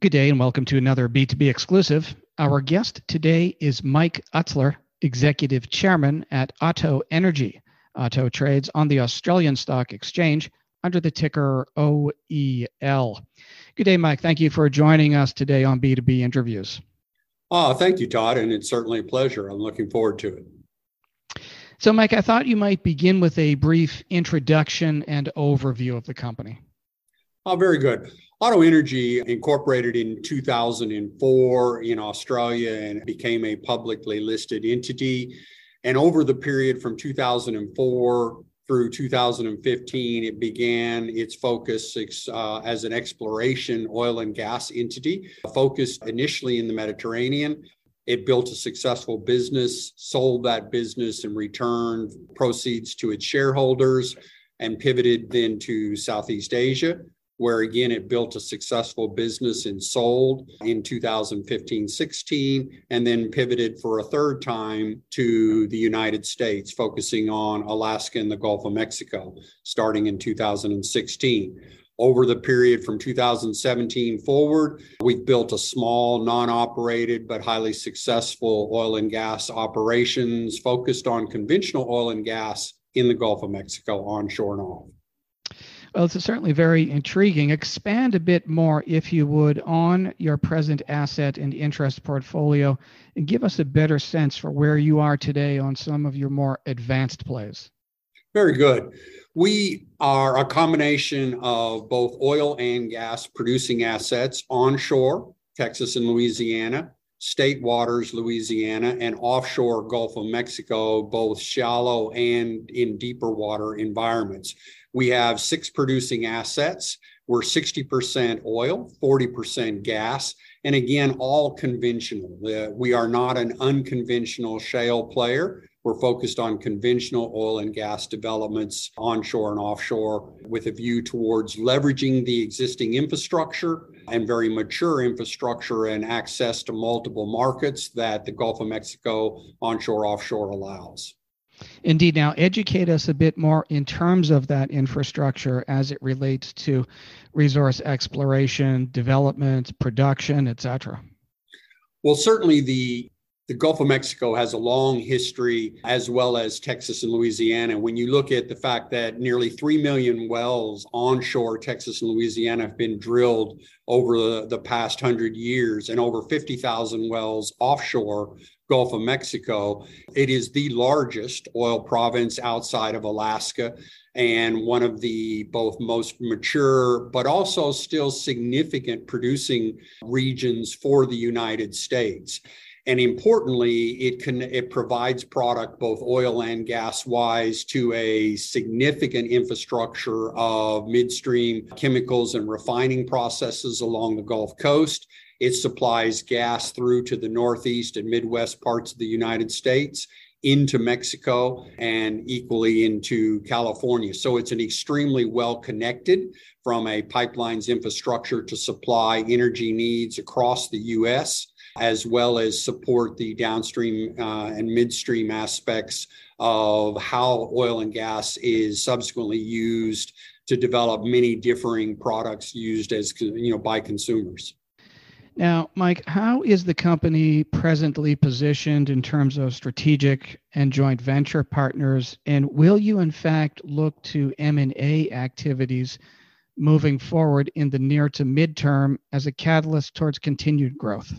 Good day and welcome to another B2B exclusive. Our guest today is Mike Utsler, Executive Chairman at Otto Energy. Otto trades on the Australian Stock Exchange under the ticker OEL. Good day, Mike. Thank you for joining us today on B2B interviews. Oh, thank you, Todd. And it's certainly a pleasure. I'm looking forward to it. So, Mike, I thought you might begin with a brief introduction and overview of the company. Oh, very good. Otto Energy incorporated in 2004 in Australia and became a publicly listed entity. And over the period from 2004 through 2015, it began its focus uh, as an exploration oil and gas entity, focused initially in the Mediterranean. It built a successful business, sold that business, and returned proceeds to its shareholders, and pivoted then to Southeast Asia where again it built a successful business and sold in 2015 16 and then pivoted for a third time to the United States focusing on Alaska and the Gulf of Mexico starting in 2016 over the period from 2017 forward, we've built a small, non operated, but highly successful oil and gas operations focused on conventional oil and gas in the Gulf of Mexico, onshore and off. Well, it's certainly very intriguing. Expand a bit more, if you would, on your present asset and interest portfolio and give us a better sense for where you are today on some of your more advanced plays. Very good. We are a combination of both oil and gas producing assets onshore, Texas and Louisiana, state waters, Louisiana, and offshore Gulf of Mexico, both shallow and in deeper water environments. We have six producing assets. We're 60% oil, 40% gas, and again, all conventional. We are not an unconventional shale player. We're focused on conventional oil and gas developments onshore and offshore with a view towards leveraging the existing infrastructure and very mature infrastructure and access to multiple markets that the Gulf of Mexico onshore offshore allows. Indeed. Now, educate us a bit more in terms of that infrastructure as it relates to resource exploration, development, production, etc. Well, certainly the the Gulf of Mexico has a long history, as well as Texas and Louisiana. When you look at the fact that nearly 3 million wells onshore Texas and Louisiana have been drilled over the, the past 100 years, and over 50,000 wells offshore Gulf of Mexico. It is the largest oil province outside of Alaska and one of the both most mature but also still significant producing regions for the United States. And importantly, it can it provides product both oil and gas wise to a significant infrastructure of midstream chemicals and refining processes along the Gulf Coast it supplies gas through to the Northeast and Midwest parts of the United States, into Mexico, and equally into California. So it's an extremely well connected from a pipelines infrastructure to supply energy needs across the U.S. As well as support the downstream uh, and midstream aspects of how oil and gas is subsequently used to develop many differing products used as you know by consumers. Now, Mike, how is the company presently positioned in terms of strategic and joint venture partners, and will you in fact look to M&A activities moving forward in the near to midterm as a catalyst towards continued growth?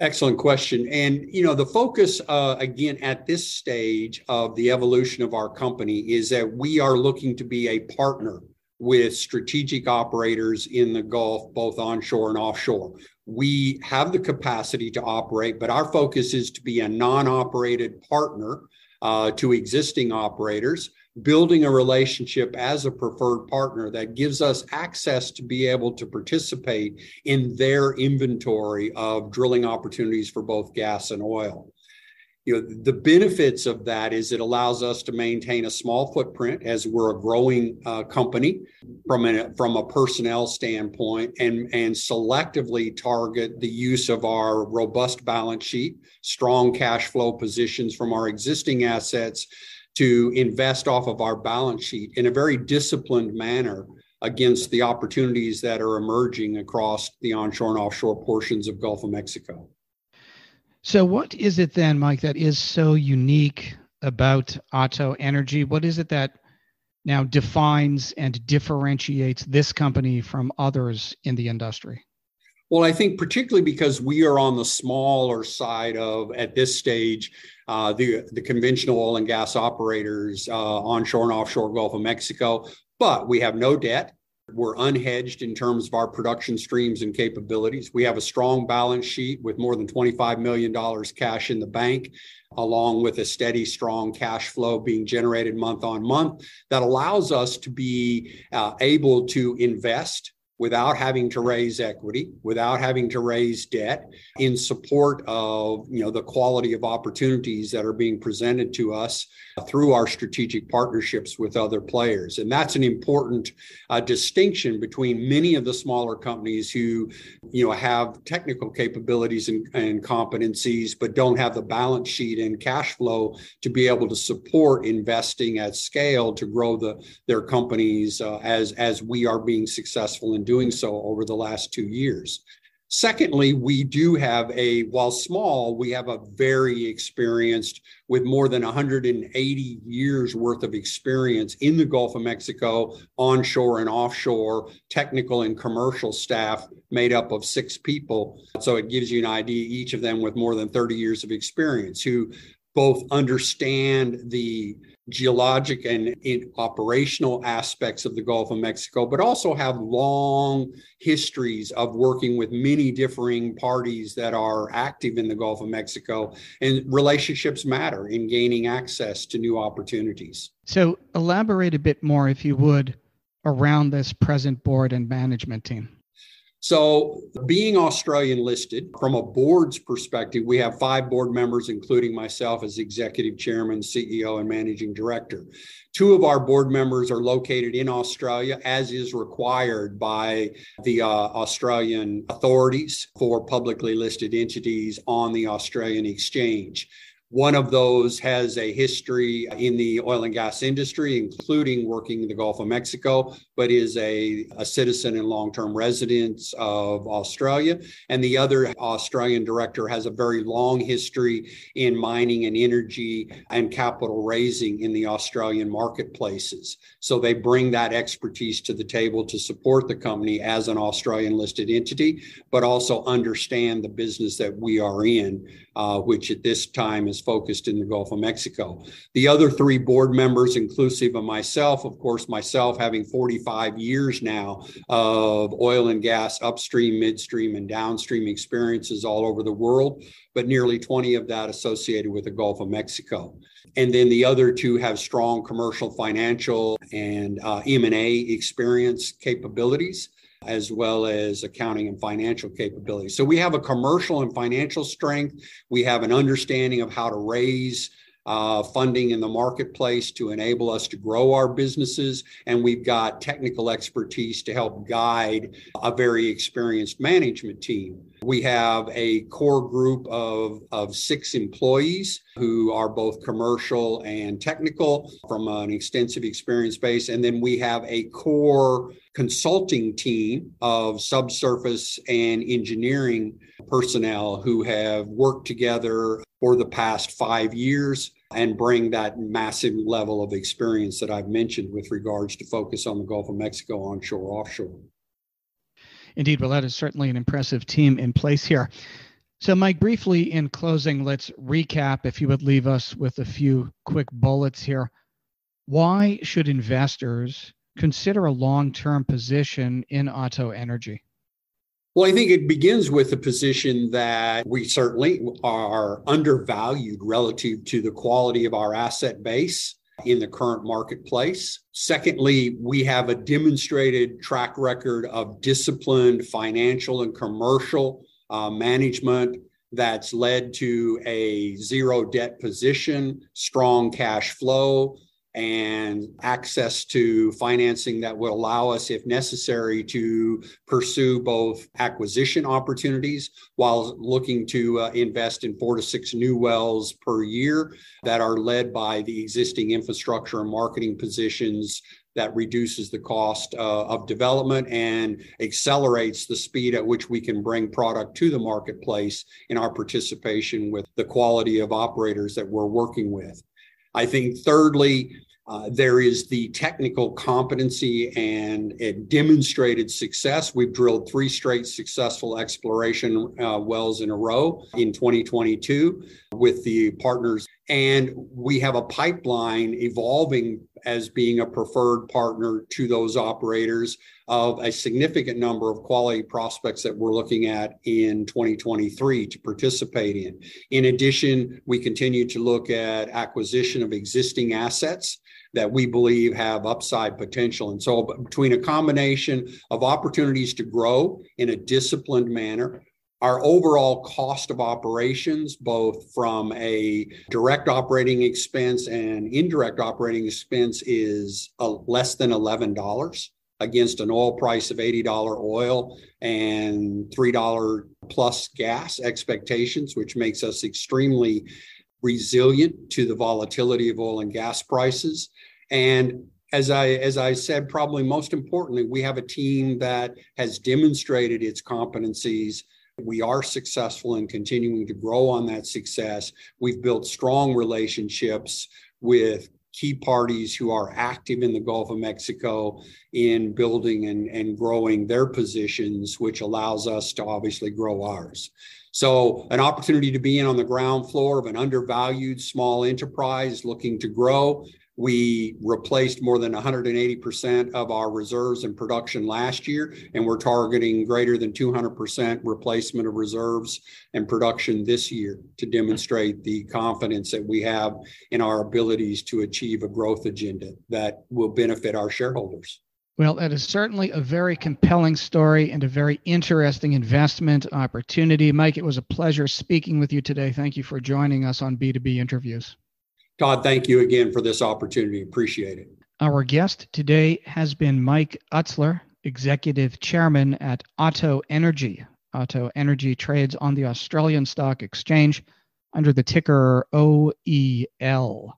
Excellent question. And, you know, the focus, uh, again, at this stage of the evolution of our company is that we are looking to be a partner with strategic operators in the Gulf, both onshore and offshore. We have the capacity to operate, but our focus is to be a non operated partner uh, to existing operators, building a relationship as a preferred partner that gives us access to be able to participate in their inventory of drilling opportunities for both gas and oil you know the benefits of that is it allows us to maintain a small footprint as we're a growing uh, company from a from a personnel standpoint and and selectively target the use of our robust balance sheet strong cash flow positions from our existing assets to invest off of our balance sheet in a very disciplined manner against the opportunities that are emerging across the onshore and offshore portions of Gulf of Mexico. So, what is it then, Mike, that is so unique about Otto Energy? What is it that now defines and differentiates this company from others in the industry? Well, I think particularly because we are on the smaller side of, at this stage, uh, the, the conventional oil and gas operators uh, onshore and offshore Gulf of Mexico, but we have no debt. We're unhedged in terms of our production streams and capabilities. We have a strong balance sheet with more than $25 million cash in the bank, along with a steady, strong cash flow being generated month on month that allows us to be uh, able to invest without having to raise equity, without having to raise debt in support of, you know, the quality of opportunities that are being presented to us through our strategic partnerships with other players. And that's an important uh, distinction between many of the smaller companies who, you know, have technical capabilities and, and competencies, but don't have the balance sheet and cash flow to be able to support investing at scale to grow the, their companies uh, as, as we are being successful in doing so over the last two years. Secondly, we do have a, while small, we have a very experienced, with more than 180 years worth of experience in the Gulf of Mexico, onshore and offshore, technical and commercial staff made up of six people. So it gives you an idea, each of them with more than 30 years of experience, who both understand the geologic and operational aspects of the Gulf of Mexico, but also have long histories of working with many differing parties that are active in the Gulf of Mexico. And relationships matter in gaining access to new opportunities. So, elaborate a bit more, if you would, around this present board and management team. So, being Australian listed, from a board's perspective, we have five board members, including myself as executive chairman, CEO, and managing director. Two of our board members are located in Australia, as is required by the uh, Australian authorities for publicly listed entities on the Australian exchange. One of those has a history in the oil and gas industry, including working in the Gulf of Mexico, but is a, a citizen and long term resident of Australia. And the other Australian director has a very long history in mining and energy and capital raising in the Australian marketplaces. So they bring that expertise to the table to support the company as an Australian listed entity, but also understand the business that we are in, uh, which at this time is focused in the Gulf of Mexico. The other three board members, inclusive of myself, of course, myself having 45 years now of oil and gas upstream, midstream, and downstream experiences all over the world, but nearly 20 of that associated with the Gulf of Mexico. And then the other two have strong commercial, financial, and uh, M&A experience capabilities as well as accounting and financial capabilities. So we have a commercial and financial strength. We have an understanding of how to raise uh, funding in the marketplace to enable us to grow our businesses. And we've got technical expertise to help guide a very experienced management team. We have a core group of, of six employees who are both commercial and technical from an extensive experience base. And then we have a core consulting team of subsurface and engineering personnel who have worked together for the past five years and bring that massive level of experience that I've mentioned with regards to focus on the Gulf of Mexico onshore, offshore. Indeed, well, that is certainly an impressive team in place here. So, Mike, briefly in closing, let's recap if you would leave us with a few quick bullets here. Why should investors consider a long term position in Otto Energy? Well, I think it begins with the position that we certainly are undervalued relative to the quality of our asset base in the current marketplace. Secondly, we have a demonstrated track record of disciplined financial and commercial uh, management that's led to a zero debt position, strong cash flow, and access to financing that will allow us, if necessary, to pursue both acquisition opportunities while looking to uh, invest in four to six new wells per year that are led by the existing infrastructure and marketing positions that reduces the cost uh, of development and accelerates the speed at which we can bring product to the marketplace in our participation with the quality of operators that we're working with. I think, thirdly, uh, there is the technical competency and demonstrated success. We've drilled three straight successful exploration uh, wells in a row in 2022 with the partners. And we have a pipeline evolving as being a preferred partner to those operators of a significant number of quality prospects that we're looking at in 2023 to participate in. In addition, we continue to look at acquisition of existing assets that we believe have upside potential. And so, between a combination of opportunities to grow in a disciplined manner, our overall cost of operations, both from a direct operating expense and indirect operating expense, is uh, less than $11 against an oil price of $80 oil and $3 plus gas expectations, which makes us extremely resilient to the volatility of oil and gas prices. And as I as I said, probably most importantly, we have a team that has demonstrated its competencies. We are successful in continuing to grow on that success. We've built strong relationships with key parties who are active in the Gulf of Mexico in building and, and growing their positions, which allows us to obviously grow ours. So, an opportunity to be in on the ground floor of an undervalued small enterprise looking to grow we replaced more than 180% of our reserves in production last year, and we're targeting greater than 200% replacement of reserves and production this year to demonstrate the confidence that we have in our abilities to achieve a growth agenda that will benefit our shareholders. Well, that is certainly a very compelling story and a very interesting investment opportunity. Mike, it was a pleasure speaking with you today. Thank you for joining us on B2B interviews. Todd, thank you again for this opportunity. Appreciate it. Our guest today has been Mike Utsler, Executive Chairman at Otto Energy. Otto Energy trades on the Australian Stock Exchange under the ticker OEL.